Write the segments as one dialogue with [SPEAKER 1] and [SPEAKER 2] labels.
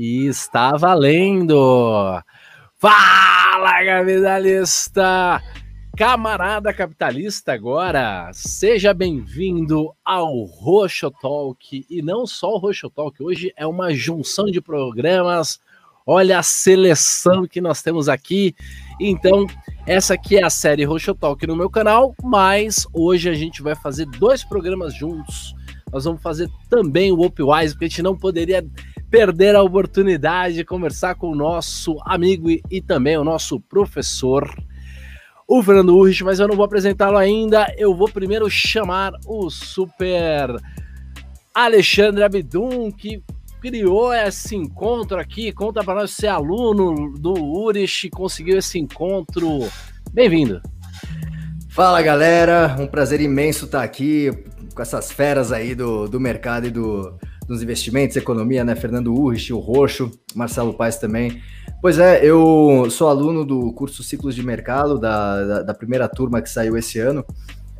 [SPEAKER 1] E está valendo! Fala, capitalista! Camarada capitalista agora, seja bem-vindo ao Roxo Talk e não só o Roxo Talk, hoje é uma junção de programas. Olha a seleção que nós temos aqui. Então, essa aqui é a série Roxo Talk no meu canal, mas hoje a gente vai fazer dois programas juntos. Nós vamos fazer também o Opwise, porque a gente não poderia perder a oportunidade de conversar com o nosso amigo e, e também o nosso professor, o Fernando Urrich, mas eu não vou apresentá-lo ainda. Eu vou primeiro chamar o super Alexandre Abdum, que criou esse encontro aqui. Conta para nós, ser é aluno do Urich, conseguiu esse encontro. Bem-vindo.
[SPEAKER 2] Fala galera, um prazer imenso estar aqui com essas feras aí do, do mercado e do, dos investimentos, economia, né? Fernando Urrich, o Roxo, Marcelo Paes também. Pois é, eu sou aluno do curso Ciclos de Mercado, da, da, da primeira turma que saiu esse ano.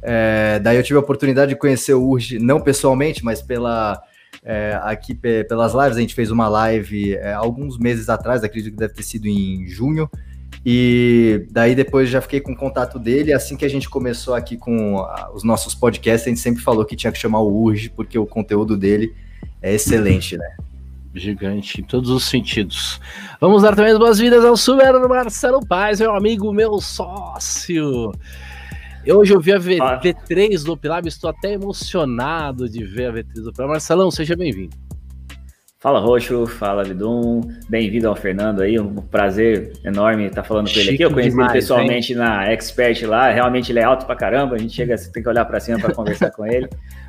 [SPEAKER 2] É, daí eu tive a oportunidade de conhecer o Urge, não pessoalmente, mas pela é, aqui pelas lives. A gente fez uma live é, alguns meses atrás, acredito que deve ter sido em junho. E daí depois já fiquei com contato dele. Assim que a gente começou aqui com os nossos podcasts, a gente sempre falou que tinha que chamar o Urge, porque o conteúdo dele é excelente, né?
[SPEAKER 1] Gigante em todos os sentidos. Vamos dar também as boas-vindas ao Super Marcelo Paz, meu amigo, meu sócio. Hoje eu vi a v, ah. V3 do Opilab, estou até emocionado de ver a V3 do Opilab. Marcelão, seja bem-vindo.
[SPEAKER 3] Fala Roxo, fala Vidum, bem-vindo ao Fernando aí, um prazer enorme estar falando com ele aqui. Eu conheci demais, ele pessoalmente hein? na Expert lá, realmente ele é alto pra caramba, a gente chega, tem que olhar para cima para conversar com ele,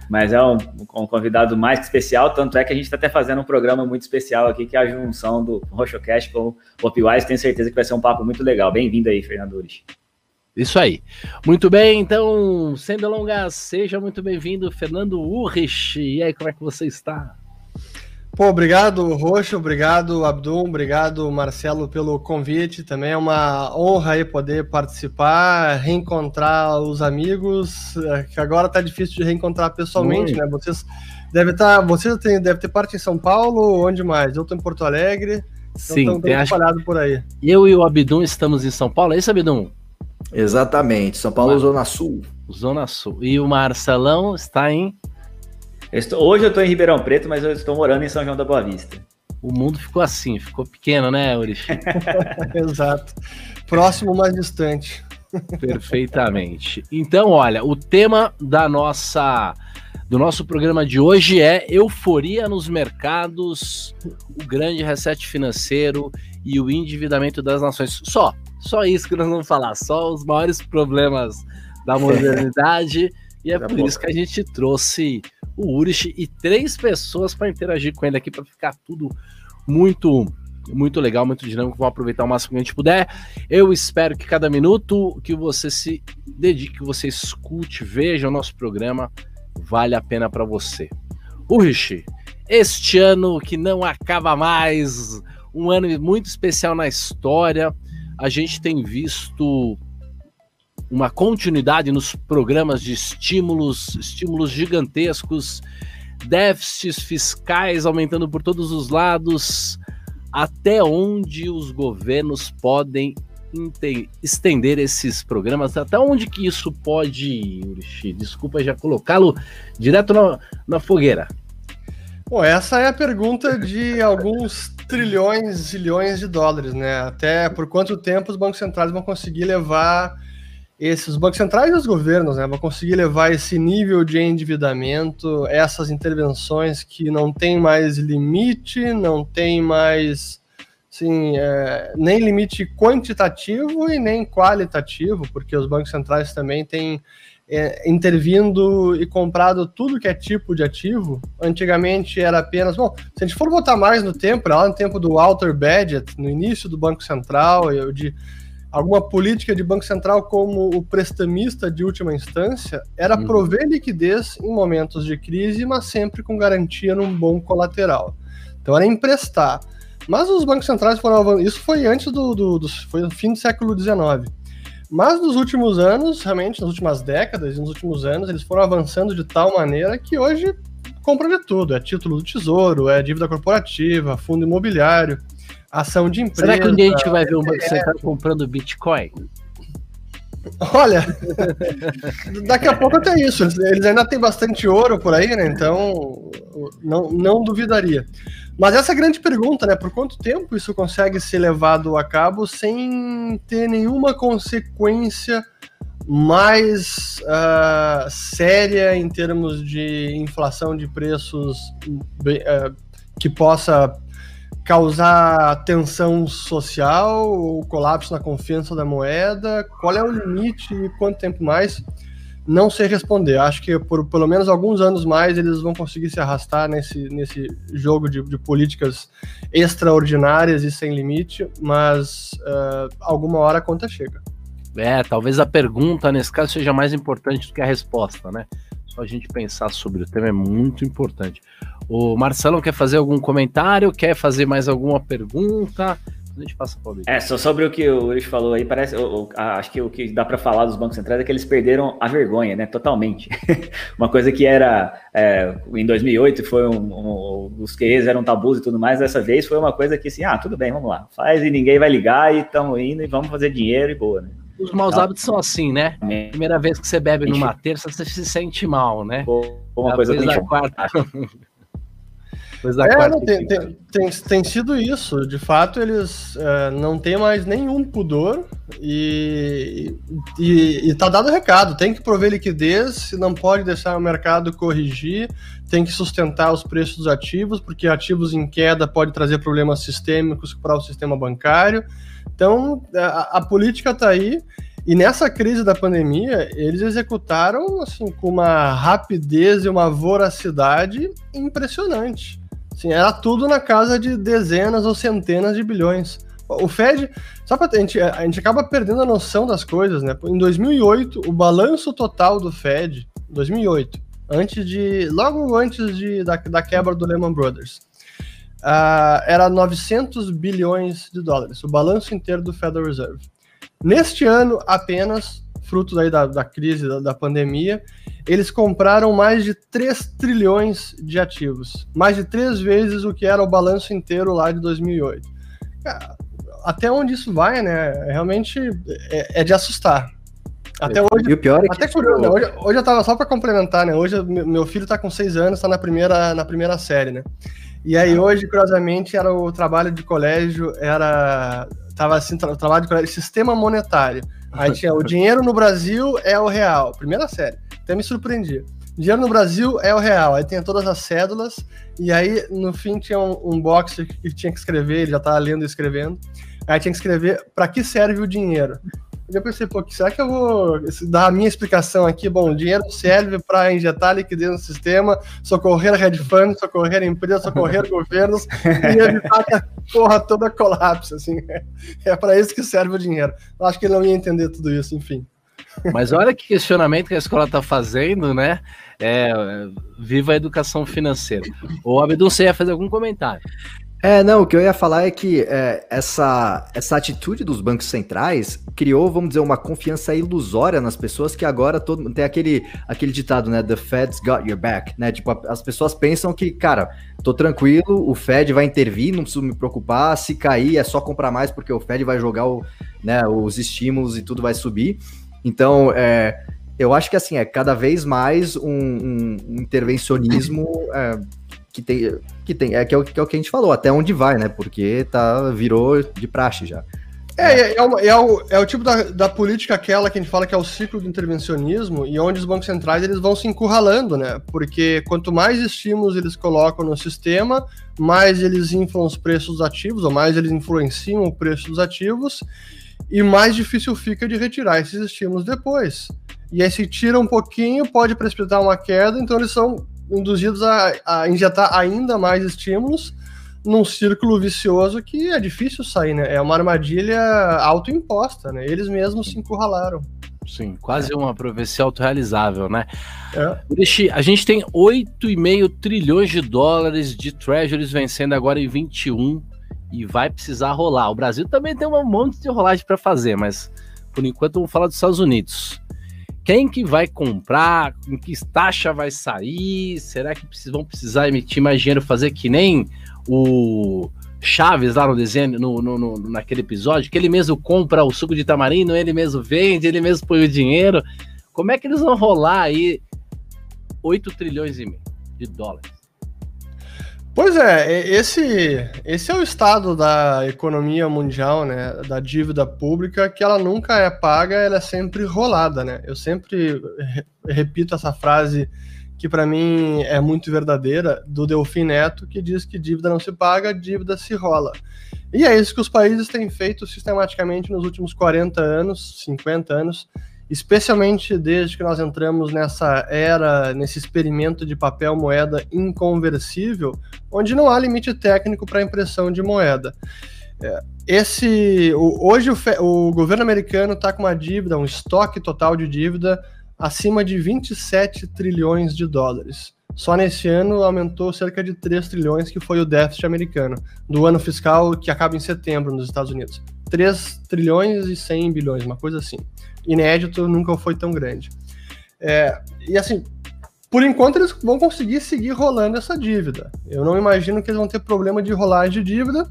[SPEAKER 3] mas é um, um, convidado mais que especial, tanto é que a gente está até fazendo um programa muito especial aqui, que é a junção do RoxoCast com o Opwise, tenho certeza que vai ser um papo muito legal. Bem-vindo aí, Fernando.
[SPEAKER 1] Isso aí. Muito bem, então, sem delongas, seja muito bem-vindo, Fernando Urrich. E aí, como é que você está?
[SPEAKER 4] Pô, obrigado, Roxo, obrigado, Abdul, obrigado, Marcelo, pelo convite. Também é uma honra aí poder participar, reencontrar os amigos, é, que agora tá difícil de reencontrar pessoalmente, Muito. né? Vocês devem estar, tá, vocês têm, devem ter parte em São Paulo, onde mais? Eu tô em Porto Alegre.
[SPEAKER 1] Então Sim, tem espalhado por aí. Eu e o Abdum estamos em São Paulo, é isso, Abdum?
[SPEAKER 2] Exatamente, São Paulo, Mar... Zona Sul.
[SPEAKER 1] Zona Sul. E o Marcelão está em
[SPEAKER 3] estou, hoje eu estou em Ribeirão Preto, mas eu estou morando em São João da Boa Vista.
[SPEAKER 1] O mundo ficou assim, ficou pequeno, né, Urich?
[SPEAKER 4] Exato. Próximo, mais distante.
[SPEAKER 1] Perfeitamente. Então, olha, o tema da nossa do nosso programa de hoje é euforia nos mercados, o grande reset financeiro e o endividamento das nações. Só, só isso que nós vamos falar, só os maiores problemas da modernidade. e é por isso que a gente trouxe o Urich e três pessoas para interagir com ele aqui para ficar tudo muito muito legal, muito dinâmico. Vamos aproveitar o máximo que a gente puder. Eu espero que cada minuto que você se dedique, que você escute, veja o nosso programa, vale a pena para você. Urich, este ano que não acaba mais, um ano muito especial na história. A gente tem visto uma continuidade nos programas de estímulos, estímulos gigantescos, déficits fiscais aumentando por todos os lados, até onde os governos podem estender esses programas, até onde que isso pode ir, Desculpa já colocá-lo direto na, na fogueira.
[SPEAKER 4] Bom, essa é a pergunta de alguns trilhões, zilhões de dólares, né? Até por quanto tempo os bancos centrais vão conseguir levar esses bancos centrais e os governos né, vão conseguir levar esse nível de endividamento, essas intervenções que não tem mais limite, não tem mais assim, é, nem limite quantitativo e nem qualitativo, porque os bancos centrais também têm é, intervindo e comprado tudo que é tipo de ativo. Antigamente era apenas. Bom, se a gente for voltar mais no tempo, lá no tempo do Walter Badgett, no início do Banco Central, eu de alguma política de Banco Central como o prestamista de última instância era uhum. prover liquidez em momentos de crise, mas sempre com garantia num bom colateral. Então era emprestar. Mas os bancos centrais foram isso foi antes do, do, do foi no fim do século XIX. Mas nos últimos anos, realmente, nas últimas décadas e nos últimos anos, eles foram avançando de tal maneira que hoje compra de tudo: é título do tesouro, é dívida corporativa, fundo imobiliário, ação de empresa.
[SPEAKER 1] Será que um dia a gente vai ver um Banco Central é... comprando Bitcoin?
[SPEAKER 4] Olha, daqui a pouco até isso. Eles ainda têm bastante ouro por aí, né? Então, não, não duvidaria. Mas essa é a grande pergunta, né? Por quanto tempo isso consegue ser levado a cabo sem ter nenhuma consequência mais uh, séria em termos de inflação de preços uh, que possa causar tensão social ou colapso na confiança da moeda? Qual é o limite e quanto tempo mais? Não sei responder. Acho que por pelo menos alguns anos mais eles vão conseguir se arrastar nesse, nesse jogo de, de políticas extraordinárias e sem limite, mas uh, alguma hora a conta chega.
[SPEAKER 1] É, talvez a pergunta nesse caso seja mais importante do que a resposta, né? A gente pensar sobre o tema é muito importante. O Marcelo quer fazer algum comentário? Quer fazer mais alguma pergunta? A gente passa
[SPEAKER 3] para o É, só sobre o que o Luiz falou aí, parece. Acho que o que dá para falar dos bancos centrais é que eles perderam a vergonha, né? Totalmente. Uma coisa que era. É, em 2008 foi um, um, os QEs eram tabus e tudo mais, dessa vez foi uma coisa que assim, ah, tudo bem, vamos lá, faz e ninguém vai ligar e estamos indo e vamos fazer dinheiro e boa, né?
[SPEAKER 1] Os maus hábitos são assim, né? Primeira vez que você bebe numa terça, você se sente mal, né?
[SPEAKER 3] Uma coisa da quarta.
[SPEAKER 4] é, não, tem, tem, tem, tem, sido isso. De fato, eles é, não têm mais nenhum pudor e, e, e tá dado o recado. Tem que prover liquidez, não pode deixar o mercado corrigir, tem que sustentar os preços dos ativos, porque ativos em queda pode trazer problemas sistêmicos para o sistema bancário. Então, a, a política está aí. E nessa crise da pandemia, eles executaram assim com uma rapidez e uma voracidade impressionante. Assim, era tudo na casa de dezenas ou centenas de bilhões. O Fed, só para a gente, a gente acaba perdendo a noção das coisas, né? Em 2008, o balanço total do Fed, 2008, antes de, logo antes de, da, da quebra do Lehman Brothers, uh, era 900 bilhões de dólares, o balanço inteiro do Federal Reserve. Neste ano, apenas, fruto aí da, da crise, da, da pandemia, eles compraram mais de 3 trilhões de ativos, mais de três vezes o que era o balanço inteiro lá de 2008. Até onde isso vai, né? Realmente é, é de assustar. Até hoje.
[SPEAKER 2] E o pior é
[SPEAKER 4] até que. Curioso, né? hoje, hoje eu tava só para complementar, né? Hoje meu filho tá com seis anos, tá na primeira, na primeira série, né? E aí ah. hoje, curiosamente, era o trabalho de colégio, era. Tava assim, tra trabalho de colégio, sistema monetário. Aí tinha o dinheiro no Brasil é o real. Primeira série. Até me surpreendi. Dinheiro no Brasil é o real. Aí tem todas as cédulas. E aí, no fim, tinha um, um box que tinha que escrever, ele já estava lendo e escrevendo. Aí tinha que escrever para que serve o dinheiro. Eu pensei, pô, será que eu vou dar a minha explicação aqui? Bom, o dinheiro serve para injetar liquidez no sistema, socorrer hedge funds, socorrer empresas, socorrer governos e evitar que a porra toda colapse. Assim. É para isso que serve o dinheiro. Eu acho que ele não ia entender tudo isso, enfim.
[SPEAKER 1] Mas olha que questionamento que a escola está fazendo, né? É, viva a educação financeira. O Abdul, você ia fazer algum comentário?
[SPEAKER 2] É, não, o que eu ia falar é que é, essa, essa atitude dos bancos centrais criou, vamos dizer, uma confiança ilusória nas pessoas que agora todo, tem aquele, aquele ditado, né? The Fed's got your back, né? Tipo, as pessoas pensam que, cara, tô tranquilo, o Fed vai intervir, não preciso me preocupar, se cair é só comprar mais porque o Fed vai jogar o, né, os estímulos e tudo vai subir. Então, é, eu acho que assim, é cada vez mais um, um intervencionismo é, que tem, que tem é, que é, o, que é o que a gente falou, até onde vai, né? Porque tá, virou de praxe já.
[SPEAKER 4] É, é, é, uma, é, o, é o tipo da, da política aquela que a gente fala que é o ciclo do intervencionismo e onde os bancos centrais eles vão se encurralando, né? Porque quanto mais estímulos eles colocam no sistema, mais eles inflam os preços dos ativos, ou mais eles influenciam o preço dos ativos, e mais difícil fica de retirar esses estímulos depois. E aí, se tira um pouquinho, pode precipitar uma queda, então eles são induzidos a, a injetar ainda mais estímulos num círculo vicioso que é difícil sair, né? É uma armadilha autoimposta, né? Eles mesmos se encurralaram.
[SPEAKER 1] Sim, quase é. uma profecia autorrealizável, né? É. A gente tem 8,5 trilhões de dólares de treasuries vencendo agora em 21 e vai precisar rolar. O Brasil também tem um monte de rolagem para fazer, mas por enquanto vamos falar dos Estados Unidos quem que vai comprar, em que taxa vai sair, será que vão precisar emitir mais dinheiro, fazer que nem o Chaves lá no desenho, no, no, no, naquele episódio, que ele mesmo compra o suco de tamarindo, ele mesmo vende, ele mesmo põe o dinheiro. Como é que eles vão rolar aí 8 trilhões e meio de dólares?
[SPEAKER 4] Pois é, esse, esse é o estado da economia mundial, né, da dívida pública, que ela nunca é paga, ela é sempre rolada, né? Eu sempre repito essa frase que para mim é muito verdadeira, do Delfim Neto, que diz que dívida não se paga, dívida se rola. E é isso que os países têm feito sistematicamente nos últimos 40 anos, 50 anos, especialmente desde que nós entramos nessa era, nesse experimento de papel moeda inconversível, onde não há limite técnico para impressão de moeda. É, esse, hoje o, o governo americano está com uma dívida, um estoque total de dívida acima de 27 trilhões de dólares. Só nesse ano aumentou cerca de 3 trilhões, que foi o déficit americano, do ano fiscal que acaba em setembro nos Estados Unidos. 3 trilhões e 100 bilhões, uma coisa assim inédito, nunca foi tão grande. É, e assim, por enquanto eles vão conseguir seguir rolando essa dívida. Eu não imagino que eles vão ter problema de rolagem de dívida,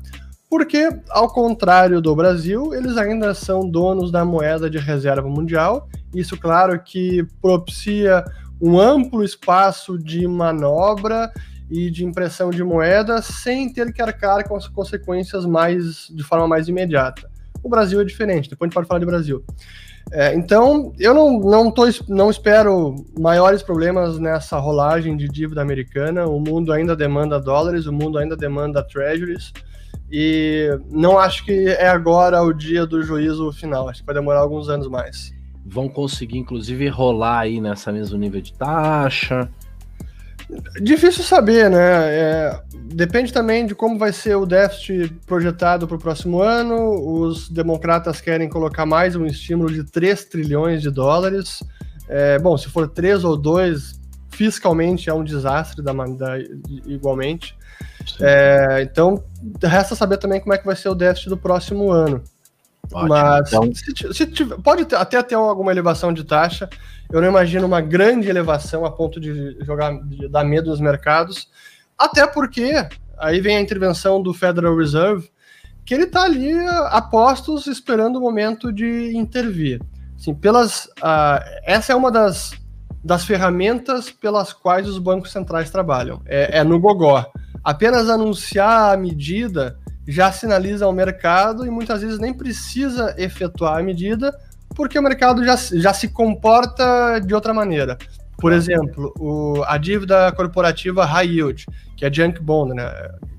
[SPEAKER 4] porque, ao contrário do Brasil, eles ainda são donos da moeda de reserva mundial. Isso, claro, que propicia um amplo espaço de manobra e de impressão de moeda sem ter que arcar com as consequências mais de forma mais imediata. O Brasil é diferente, depois a gente pode falar de Brasil. É, então, eu não, não, tô, não espero maiores problemas nessa rolagem de dívida americana. O mundo ainda demanda dólares, o mundo ainda demanda treasuries. E não acho que é agora o dia do juízo final. Acho que vai demorar alguns anos mais.
[SPEAKER 1] Vão conseguir, inclusive, rolar aí nessa mesmo nível de taxa.
[SPEAKER 4] Difícil saber, né? É, depende também de como vai ser o déficit projetado para o próximo ano. Os democratas querem colocar mais um estímulo de 3 trilhões de dólares. É, bom, se for 3 ou 2, fiscalmente é um desastre da, da igualmente. É, então, resta saber também como é que vai ser o déficit do próximo ano. Ótimo, Mas então... se, se, pode ter, até ter alguma elevação de taxa. Eu não imagino uma grande elevação a ponto de jogar de dar medo nos mercados. Até porque aí vem a intervenção do Federal Reserve, que ele está ali a postos esperando o momento de intervir. Assim, pelas, uh, essa é uma das, das ferramentas pelas quais os bancos centrais trabalham. É, é no gogó. Apenas anunciar a medida já sinaliza ao mercado e muitas vezes nem precisa efetuar a medida, porque o mercado já, já se comporta de outra maneira. Por exemplo, o, a dívida corporativa high yield, que é junk bond, né?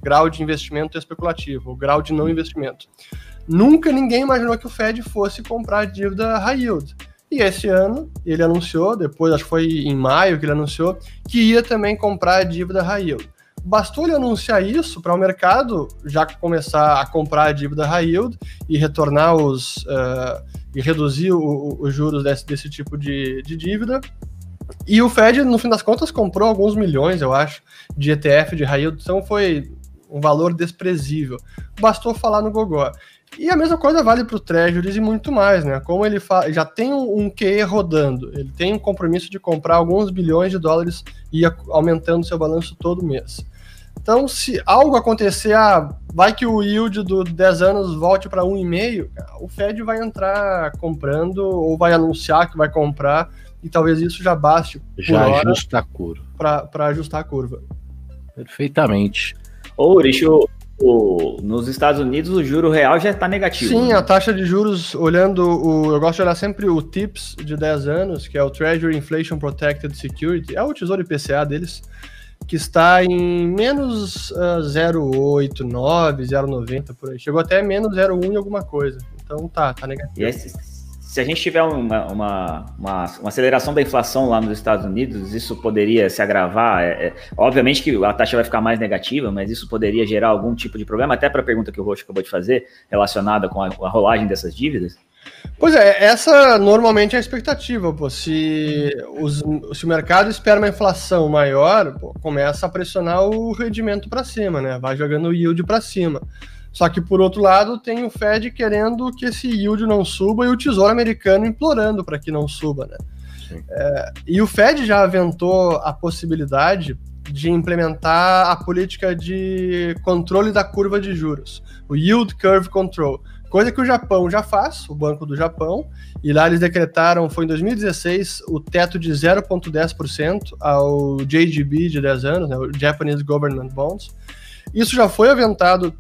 [SPEAKER 4] grau de investimento especulativo, o grau de não investimento. Nunca ninguém imaginou que o Fed fosse comprar dívida high yield. E esse ano ele anunciou, depois acho que foi em maio que ele anunciou, que ia também comprar dívida high yield. Bastou ele anunciar isso para o mercado já começar a comprar a dívida high yield e retornar os uh, e reduzir os juros desse, desse tipo de, de dívida. E o Fed, no fim das contas, comprou alguns milhões, eu acho, de ETF de high yield, então foi um valor desprezível. Bastou falar no Gogó. E a mesma coisa vale para o Treasuries e muito mais, né? Como ele já tem um, QE rodando, ele tem um compromisso de comprar alguns bilhões de dólares e aumentando seu balanço todo mês. Então, se algo acontecer, ah, vai que o yield do 10 anos volte para 1,5, o Fed vai entrar comprando ou vai anunciar que vai comprar e talvez isso já baste.
[SPEAKER 1] Já ajusta a curva.
[SPEAKER 4] Para ajustar a curva.
[SPEAKER 1] Perfeitamente.
[SPEAKER 3] Ô, Urich, o, nos Estados Unidos o juro real já está negativo.
[SPEAKER 4] Sim, né? a taxa de juros, olhando o. Eu gosto de olhar sempre o TIPS de 10 anos, que é o Treasury Inflation Protected Security, é o tesouro IPCA deles, que está em menos uh, 0,89, 0,90 por aí. Chegou até menos 0,1 e alguma coisa. Então tá, tá negativo.
[SPEAKER 3] E esse, se a gente tiver uma, uma, uma, uma, aceleração da inflação lá nos Estados Unidos, isso poderia se agravar. É, é, obviamente que a taxa vai ficar mais negativa, mas isso poderia gerar algum tipo de problema, até para a pergunta que o Roxo acabou de fazer, relacionada com a, a, rolagem dessas dívidas?
[SPEAKER 4] Pois é, essa normalmente é a expectativa. Pô. Se, os, se o mercado espera uma inflação maior, pô, começa a pressionar o rendimento para cima, né? vai jogando o yield para cima. Só que, por outro lado, tem o Fed querendo que esse yield não suba e o Tesouro Americano implorando para que não suba, né? É, e o Fed já aventou a possibilidade de implementar a política de controle da curva de juros, o Yield Curve Control, coisa que o Japão já faz, o Banco do Japão, e lá eles decretaram, foi em 2016, o teto de 0,10% ao JGB de 10 anos, né, o Japanese Government Bonds. Isso já foi aventado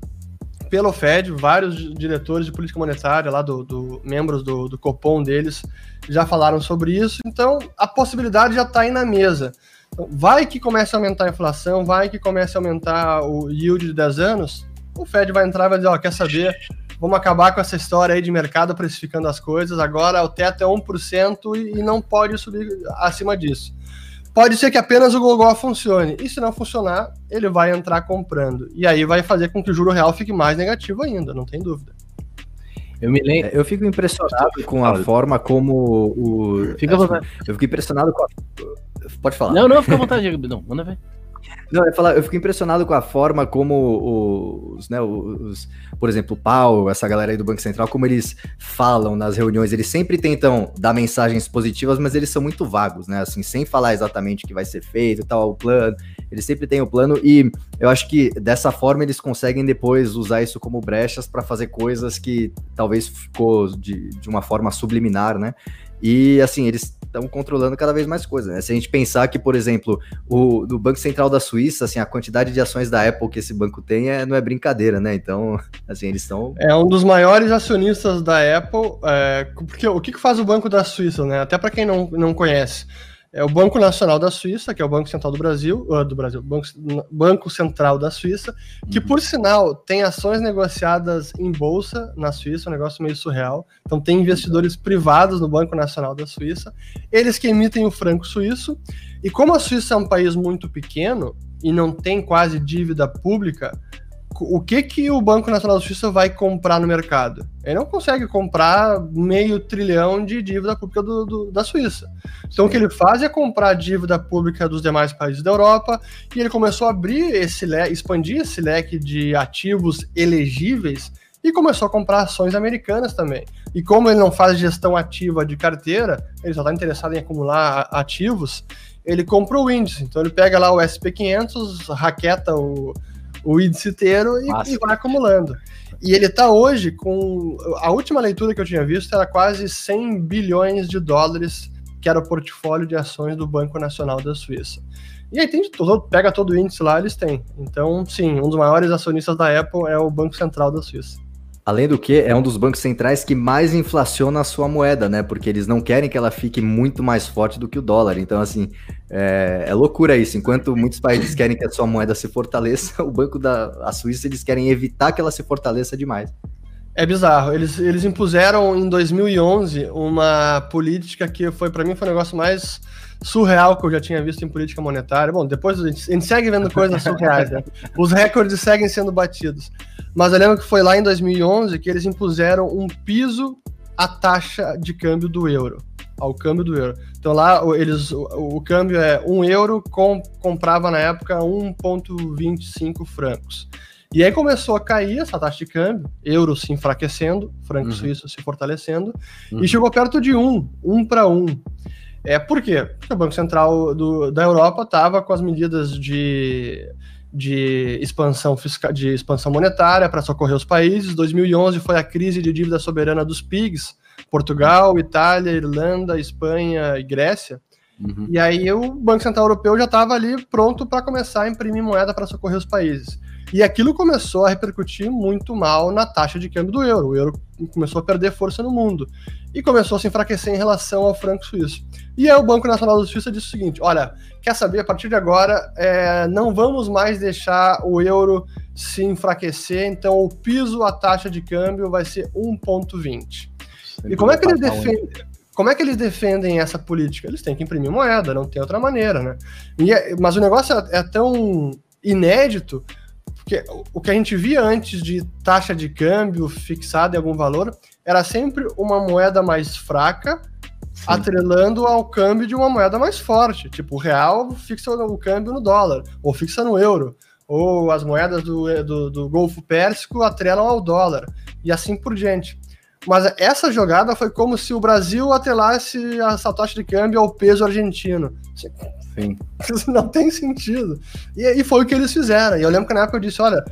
[SPEAKER 4] pelo Fed, vários diretores de política monetária lá, do, do membros do, do Copom deles, já falaram sobre isso, então a possibilidade já está aí na mesa. Então, vai que comece a aumentar a inflação, vai que comece a aumentar o yield de 10 anos, o Fed vai entrar e vai dizer, ó, quer saber, vamos acabar com essa história aí de mercado precificando as coisas, agora o teto é 1% e, e não pode subir acima disso. Pode ser que apenas o Gogó funcione, e se não funcionar, ele vai entrar comprando. E aí vai fazer com que o juro real fique mais negativo ainda, não tem dúvida.
[SPEAKER 2] Eu me lembro, eu fico impressionado com a forma como o.
[SPEAKER 1] Fica à vontade.
[SPEAKER 2] Eu fico impressionado com a. Pode falar.
[SPEAKER 1] Não, não, fica à vontade, não, manda ver.
[SPEAKER 2] Não, eu, eu fico impressionado com a forma como os, né, os, por exemplo, o Paulo, essa galera aí do Banco Central, como eles falam nas reuniões, eles sempre tentam dar mensagens positivas, mas eles são muito vagos, né? Assim, sem falar exatamente o que vai ser feito, tal, o plano. Eles sempre têm o plano e eu acho que dessa forma eles conseguem depois usar isso como brechas para fazer coisas que talvez ficou de, de uma forma subliminar, né? E assim, eles estão controlando cada vez mais coisas. Né? Se a gente pensar que, por exemplo, o do Banco Central da Suíça, assim, a quantidade de ações da Apple que esse banco tem é, não é brincadeira, né? Então, assim, eles estão.
[SPEAKER 4] É um dos maiores acionistas da Apple. É, porque o que, que faz o Banco da Suíça, né? Até para quem não, não conhece é o Banco Nacional da Suíça, que é o Banco Central do Brasil, uh, do Brasil, Banco, Banco Central da Suíça, que uhum. por sinal tem ações negociadas em bolsa na Suíça, um negócio meio surreal. Então tem investidores privados no Banco Nacional da Suíça, eles que emitem o franco suíço. E como a Suíça é um país muito pequeno e não tem quase dívida pública, o que que o Banco Nacional da Suíça vai comprar no mercado? Ele não consegue comprar meio trilhão de dívida pública do, do, da Suíça. Então o que ele faz é comprar dívida pública dos demais países da Europa e ele começou a abrir esse leque, expandir esse leque de ativos elegíveis e começou a comprar ações americanas também. E como ele não faz gestão ativa de carteira, ele só está interessado em acumular ativos, ele compra o índice. Então ele pega lá o SP500, raqueta o o índice inteiro e, e, vai acumulando. E ele está hoje com. A última leitura que eu tinha visto era quase 100 bilhões de dólares, que era o portfólio de ações do Banco Nacional da Suíça. E aí tem todo, pega todo o índice lá, eles têm. Então, sim, um dos maiores acionistas da Apple é o Banco Central da Suíça.
[SPEAKER 2] Além do que, é um dos bancos centrais que mais inflaciona a sua moeda, né? Porque eles não querem que ela fique muito mais forte do que o dólar. Então, assim, é, é loucura isso. Enquanto muitos países querem que a sua moeda se fortaleça, o Banco da Suíça eles querem evitar que ela se fortaleça demais.
[SPEAKER 4] É bizarro. Eles, eles impuseram em 2011 uma política que foi, para mim, foi o negócio mais surreal que eu já tinha visto em política monetária. Bom, depois a gente, a gente segue vendo coisas surreais, né? Os recordes seguem sendo batidos. Mas eu lembro que foi lá em 2011 que eles impuseram um piso à taxa de câmbio do euro, ao câmbio do euro. Então lá eles, o, o câmbio é 1 euro, com, comprava na época 1,25 francos. E aí começou a cair essa taxa de câmbio, euro se enfraquecendo, franco uhum. suíço se fortalecendo, uhum. e chegou perto de 1, 1 para 1. É, por quê? Porque o Banco Central do, da Europa estava com as medidas de, de expansão fiscal, de expansão monetária para socorrer os países. 2011 foi a crise de dívida soberana dos PIGs, Portugal, Itália, Irlanda, Espanha e Grécia. Uhum. E aí o Banco Central Europeu já estava ali pronto para começar a imprimir moeda para socorrer os países. E aquilo começou a repercutir muito mal na taxa de câmbio do euro. O euro começou a perder força no mundo e começou a se enfraquecer em relação ao franco suíço. E aí o Banco Nacional da Suíça disse o seguinte: olha, quer saber, a partir de agora, é, não vamos mais deixar o euro se enfraquecer, então o piso, a taxa de câmbio vai ser 1,20. E como é que eles defendem? Como é que eles defendem essa política? Eles têm que imprimir moeda, não tem outra maneira, né? É, mas o negócio é, é tão inédito porque o que a gente via antes de taxa de câmbio fixada em algum valor era sempre uma moeda mais fraca Sim. atrelando ao câmbio de uma moeda mais forte. Tipo, o real fixa o câmbio no dólar, ou fixa no euro, ou as moedas do, do, do Golfo Pérsico atrelam ao dólar, e assim por diante. Mas essa jogada foi como se o Brasil atrelasse essa taxa de câmbio ao peso argentino. Sim. Isso não tem sentido. E, e foi o que eles fizeram. E eu lembro que na época eu disse: olha,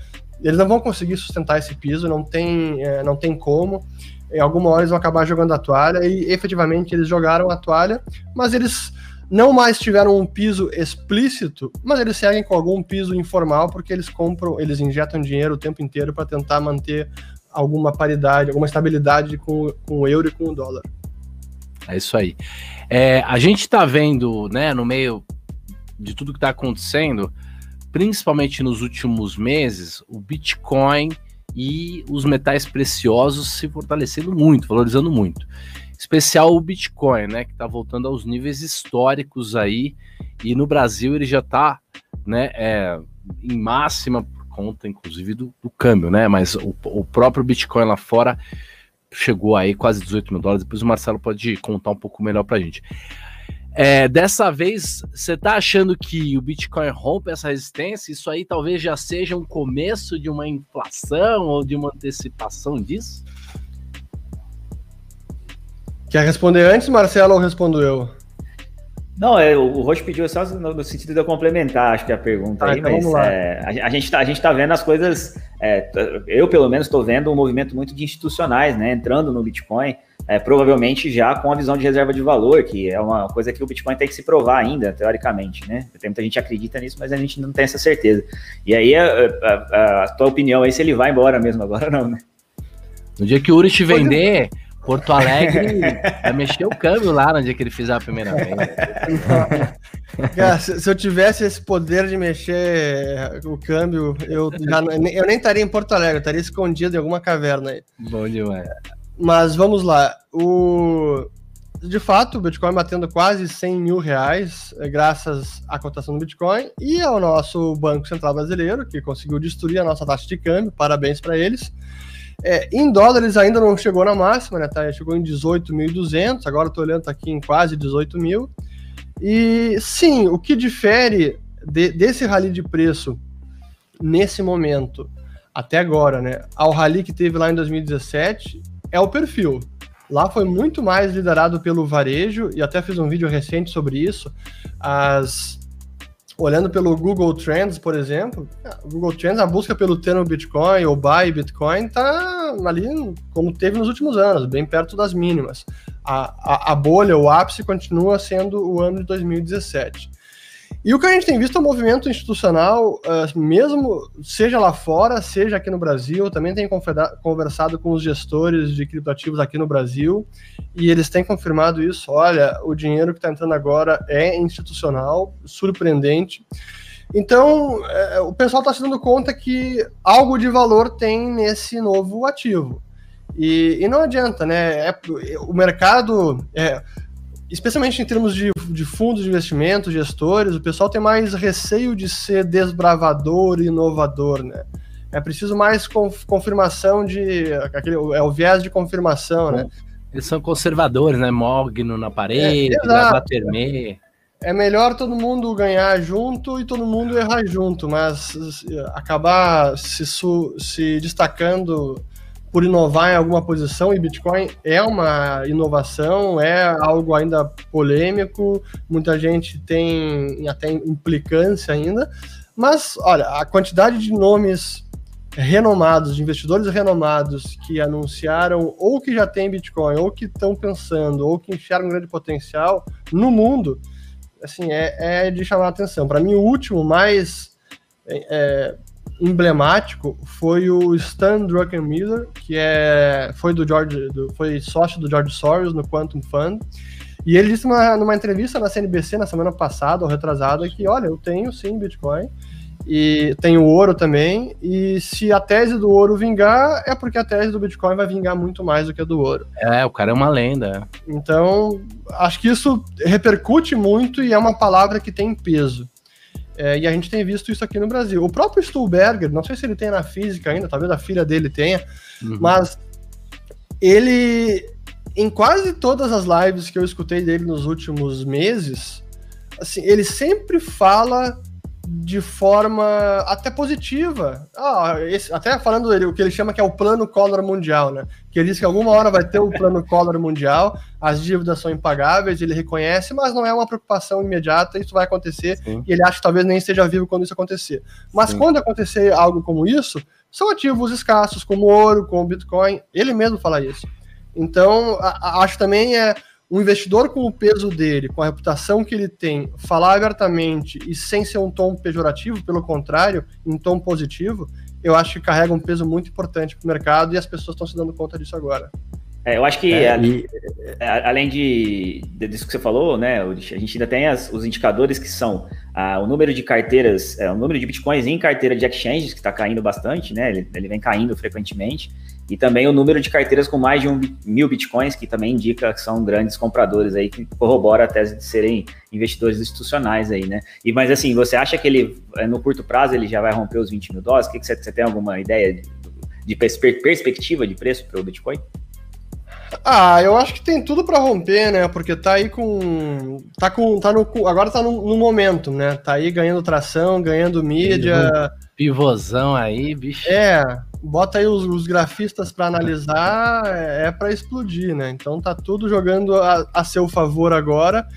[SPEAKER 4] eles não vão conseguir sustentar esse piso, não tem, é, não tem como. Em alguma hora eles vão acabar jogando a toalha, e efetivamente eles jogaram a toalha, mas eles não mais tiveram um piso explícito, mas eles seguem com algum piso informal, porque eles compram, eles injetam dinheiro o tempo inteiro para tentar manter alguma paridade, alguma estabilidade com, com o euro e com o dólar.
[SPEAKER 1] É isso aí. É, a gente está vendo, né, no meio de tudo que está acontecendo, principalmente nos últimos meses, o Bitcoin e os metais preciosos se fortalecendo muito, valorizando muito. Especial o Bitcoin, né, que está voltando aos níveis históricos aí, e no Brasil ele já está, né, é, em máxima por conta, inclusive, do, do câmbio, né, mas o, o próprio Bitcoin lá fora chegou aí quase 18 mil dólares. Depois o Marcelo pode contar um pouco melhor para a gente. É, dessa vez, você está achando que o Bitcoin rompe essa resistência? Isso aí talvez já seja um começo de uma inflação ou de uma antecipação disso?
[SPEAKER 4] Quer responder antes, Marcelo, ou respondo eu?
[SPEAKER 3] Não, é, o Roche pediu só no, no, sentido de eu complementar, acho que a pergunta ah, aí, então mas é, a, a, gente está a gente tá vendo as coisas, é, eu pelo menos estou vendo um movimento muito de institucionais, né, entrando no Bitcoin, é, provavelmente já com a visão de reserva de valor, que é uma coisa que o Bitcoin tem que se provar ainda, teoricamente, né? Tem muita gente que acredita nisso, mas a gente não tem essa certeza. E aí, a, a, a tua opinião aí, se ele vai embora mesmo agora não, né?
[SPEAKER 1] No dia que o Uri te vender, Porto Alegre vai mexer o câmbio lá no dia que ele fizer a primeira vez.
[SPEAKER 4] Cara, se, se, eu tivesse esse poder de mexer o câmbio, eu, já, eu nem estaria em Porto Alegre, eu estaria escondido em alguma caverna aí.
[SPEAKER 1] Bom demais.
[SPEAKER 4] Mas vamos lá. O... De fato, o Bitcoin batendo quase 100 mil reais, é, graças à cotação do Bitcoin e ao nosso Banco Central Brasileiro, que conseguiu destruir a nossa taxa de câmbio. Parabéns para eles. É, em dólares ainda não chegou na máxima, né? Tá, chegou em 18.200, agora estou olhando tá aqui em quase 18 mil. E sim, o que difere de, desse rally de preço nesse momento até agora, né, ao rally que teve lá em 2017 é o perfil. Lá foi muito mais liderado pelo varejo, e até fiz um vídeo recente sobre isso. As, olhando pelo Google Trends, por exemplo, o Google Trends, a busca pelo termo Bitcoin ou buy Bitcoin tá ali como teve nos últimos anos, bem perto das mínimas. A, a, a bolha, o ápice, continua sendo o ano de 2017. E o que a gente tem visto é um movimento institucional, uh, mesmo seja lá fora, seja aqui no Brasil, também tem conversado com os gestores de criptoativos aqui no Brasil, e eles têm confirmado isso. Olha, o dinheiro que está entrando agora é institucional, surpreendente. Então, uh, o pessoal está se dando conta que algo de valor tem nesse novo ativo. E, e não adianta, né? É, o mercado. É, especialmente em termos de, de fundos de investimento, gestores, o pessoal tem mais receio de ser desbravador e inovador, né? É preciso mais confirmação de. Aquele, é o viés de confirmação, né?
[SPEAKER 1] Eles são conservadores, né? Mogno na parede, é, baterme.
[SPEAKER 4] É melhor todo mundo ganhar junto e todo mundo errar junto, mas acabar se, se destacando por inovar em alguma posição e Bitcoin é uma inovação, é algo ainda polêmico, muita gente tem até implicância ainda, mas olha, a quantidade de nomes renomados, de investidores renomados que anunciaram ou que já tem Bitcoin, ou que estão pensando, ou que enxergam um grande potencial no mundo, assim, é, é de chamar a atenção. Para mim, o último mais é, emblemático foi o Stan Druckenmiller, que é, foi, do George, do, foi sócio do George Soros no Quantum Fund. E ele disse numa, numa entrevista na CNBC na semana passada, ou retrasada, que olha, eu tenho sim Bitcoin e tenho ouro também. E se a tese do ouro vingar, é porque a tese do Bitcoin vai vingar muito mais do que a do ouro.
[SPEAKER 1] É, o cara é uma lenda.
[SPEAKER 4] Então, acho que isso repercute muito e é uma palavra que tem peso. É, e a gente tem visto isso aqui no Brasil. O próprio Stuhlberger, não sei se ele tem na física ainda, talvez a filha dele tenha, uhum. mas ele, em quase todas as lives que eu escutei dele nos últimos meses, assim, ele sempre fala de forma até positiva. Ah, esse, até falando ele, o que ele chama que é o plano Collor mundial, né? Que ele diz que alguma hora vai ter o plano Collor mundial, as dívidas são impagáveis, ele reconhece, mas não é uma preocupação imediata, isso vai acontecer Sim. e ele acha que talvez nem esteja vivo quando isso acontecer. Mas Sim. quando acontecer algo como isso, são ativos escassos, como ouro, como Bitcoin, ele mesmo fala isso. Então, a, a, acho também é um investidor com o peso dele, com a reputação que ele tem, falar abertamente e sem ser um tom pejorativo, pelo contrário, em tom positivo, eu acho que carrega um peso muito importante para o mercado e as pessoas estão se dando conta disso agora.
[SPEAKER 3] É, eu acho que é, e... além de, disso que você falou, né, a gente ainda tem as, os indicadores que são o número de carteiras, é, o número de bitcoins em carteira de exchanges, que está caindo bastante, né, ele, ele vem caindo frequentemente, e também o número de carteiras com mais de um mil bitcoins, que também indica que são grandes compradores aí, que corrobora a tese de serem investidores institucionais aí, né? E, mas assim, você acha que ele, é, no curto prazo, ele já vai romper os 20 mil dólares? Que, que você, você tem alguma ideia de, de perspectiva de preço para o Bitcoin?
[SPEAKER 4] Ah, eu acho que tem tudo para romper, né? Porque tá aí com. Tá com. Tá no, agora tá no, no momento, né? Tá aí ganhando tração, ganhando mídia.
[SPEAKER 1] Pivôzão aí, bicho.
[SPEAKER 4] É, bota aí os, os grafistas para analisar, é, é para explodir, né? Então tá tudo jogando a, a, seu favor agora.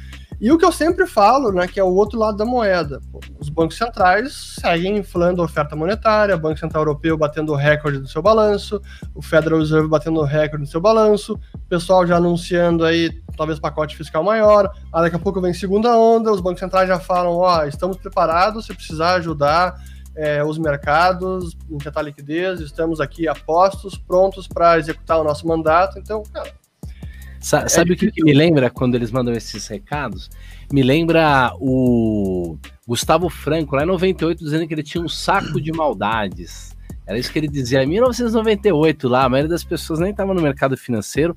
[SPEAKER 4] E o que eu sempre falo, né, que é o outro lado da moeda. Os bancos centrais seguem inflando a oferta monetária, o Banco Central Europeu batendo o recorde do seu balanço, o Federal Reserve batendo o recorde do seu balanço, o pessoal já anunciando aí talvez pacote fiscal maior, ah, daqui a pouco vem segunda onda, os bancos centrais já falam, ó, oh, estamos preparados, se precisar ajudar, é, os mercados, injetar liquidez, estamos aqui apostos, prontos para executar o nosso mandato. Então, cara.
[SPEAKER 1] Sa é sabe o que, que, me lembra quando eles mandam esses recados? Me lembra o Gustavo Franco, lá em 98, dizendo que ele tinha um saco de maldades. Era isso que ele dizia em 1998, lá, a maioria das pessoas nem estava no mercado financeiro.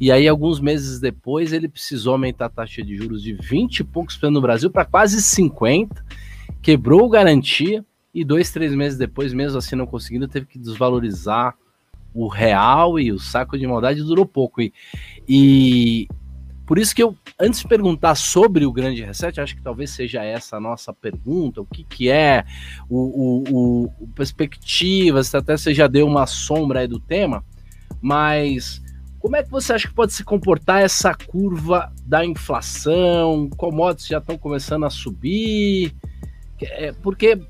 [SPEAKER 1] E aí, alguns meses depois, ele precisou aumentar a taxa de juros de 20 e poucos no Brasil para quase 50, quebrou garantia e dois, três meses depois, mesmo assim não conseguindo, teve que desvalorizar o real e o saco de maldade durou pouco. E, e por isso que eu, antes de perguntar sobre o grande reset, acho que talvez seja essa a nossa pergunta, o que, que é o, o, o perspectivas, até você já deu uma sombra aí do tema, mas como é que você acha que pode se comportar essa curva da inflação? Commodities já estão começando a subir, é, porque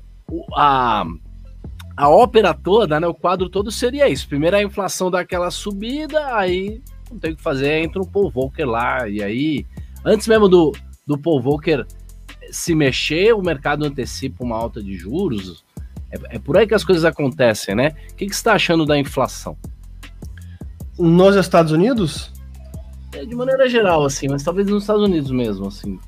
[SPEAKER 1] a, a ópera toda, né, o quadro todo seria isso. Primeiro a inflação dá aquela subida, aí não tem o que fazer, entra um Paul Volcker lá, e aí, antes mesmo do, do Paul Volcker se mexer, o mercado antecipa uma alta de juros. É, é por aí que as coisas acontecem, né? O que, que você está achando da inflação?
[SPEAKER 4] Nos Estados Unidos?
[SPEAKER 1] É, de maneira geral, assim, mas talvez nos Estados Unidos mesmo, assim.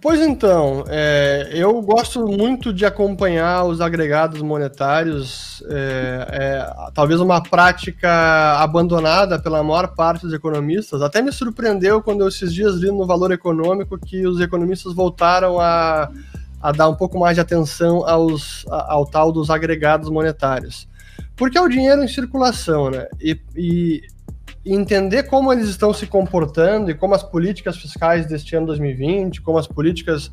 [SPEAKER 4] Pois então, é, eu gosto muito de acompanhar os agregados monetários, é, é, talvez uma prática abandonada pela maior parte dos economistas. Até me surpreendeu quando eu esses dias li no Valor Econômico que os economistas voltaram a, a dar um pouco mais de atenção aos, ao tal dos agregados monetários. Porque é o dinheiro em circulação, né? E, e entender como eles estão se comportando e como as políticas fiscais deste ano 2020, como as políticas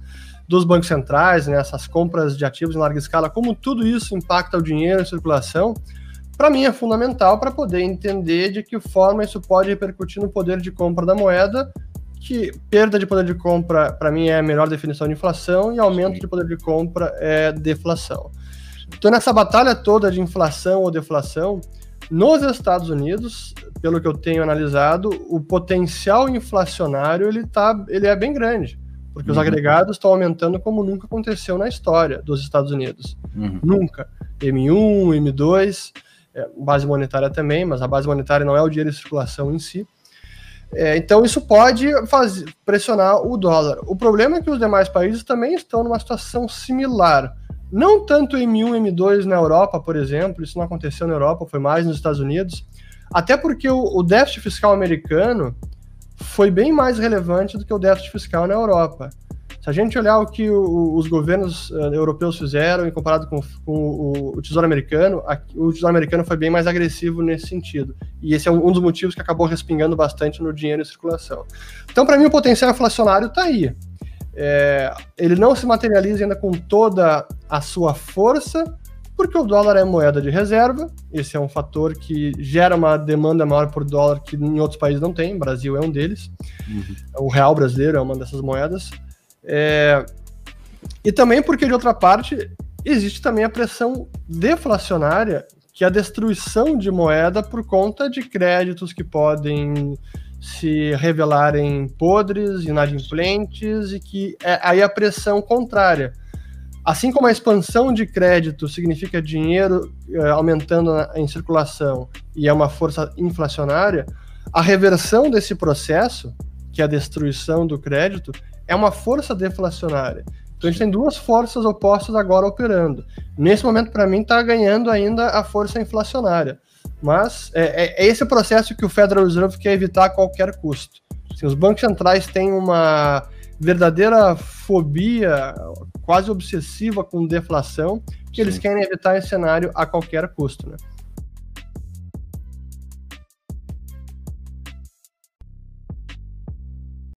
[SPEAKER 4] dos bancos centrais, né, essas compras de ativos em larga escala, como tudo isso impacta o dinheiro em circulação, para mim é fundamental para poder entender de que forma isso pode repercutir no poder de compra da moeda, que perda de poder de compra, para mim, é a melhor definição de inflação, e aumento Sim. de poder de compra é deflação. Então, nessa batalha toda de inflação ou deflação, nos Estados Unidos, pelo que eu tenho analisado, o potencial inflacionário ele, tá, ele é bem grande, porque uhum. os agregados estão aumentando como nunca aconteceu na história dos Estados Unidos. Uhum. Nunca. M1, M2, é, base monetária também, mas a base monetária não é o dinheiro em circulação em si. É, então isso pode fazer, pressionar o dólar. O problema é que os demais países também estão numa situação similar. Não tanto M1, M2 na Europa, por exemplo, isso não aconteceu na Europa, foi mais nos Estados Unidos, até porque o, o déficit fiscal americano foi bem mais relevante do que o déficit fiscal na Europa. Se a gente olhar o que o, os governos uh, europeus fizeram e comparado com, com o, o, Tesouro Americano, a, o Tesouro Americano foi bem mais agressivo nesse sentido. E esse é um, um dos motivos que acabou respingando bastante no dinheiro em circulação. Então, para mim, o potencial inflacionário está aí. É, ele não se materializa ainda com toda a sua força, porque o dólar é moeda de reserva, esse é um fator que gera uma demanda maior por dólar que em outros países não tem, o Brasil é um deles, uhum. o real brasileiro é uma dessas moedas, é, e também porque, de outra parte, existe também a pressão deflacionária, que é a destruição de moeda por conta de créditos que podem se revelarem podres, inadimplentes, e que é aí a pressão contrária Assim como a expansão de crédito significa dinheiro eh, aumentando na, em circulação e é uma força inflacionária, a reversão desse processo, que é a destruição do crédito, é uma força deflacionária. Então a gente tem duas forças opostas agora operando. Nesse momento, para mim, está ganhando ainda a força inflacionária. Mas é, é, é, esse processo que o Federal Reserve quer evitar a qualquer custo. Assim, os bancos centrais têm uma verdadeira fobia quase obsessiva com deflação, que Sim. eles querem evitar esse cenário a qualquer custo, né?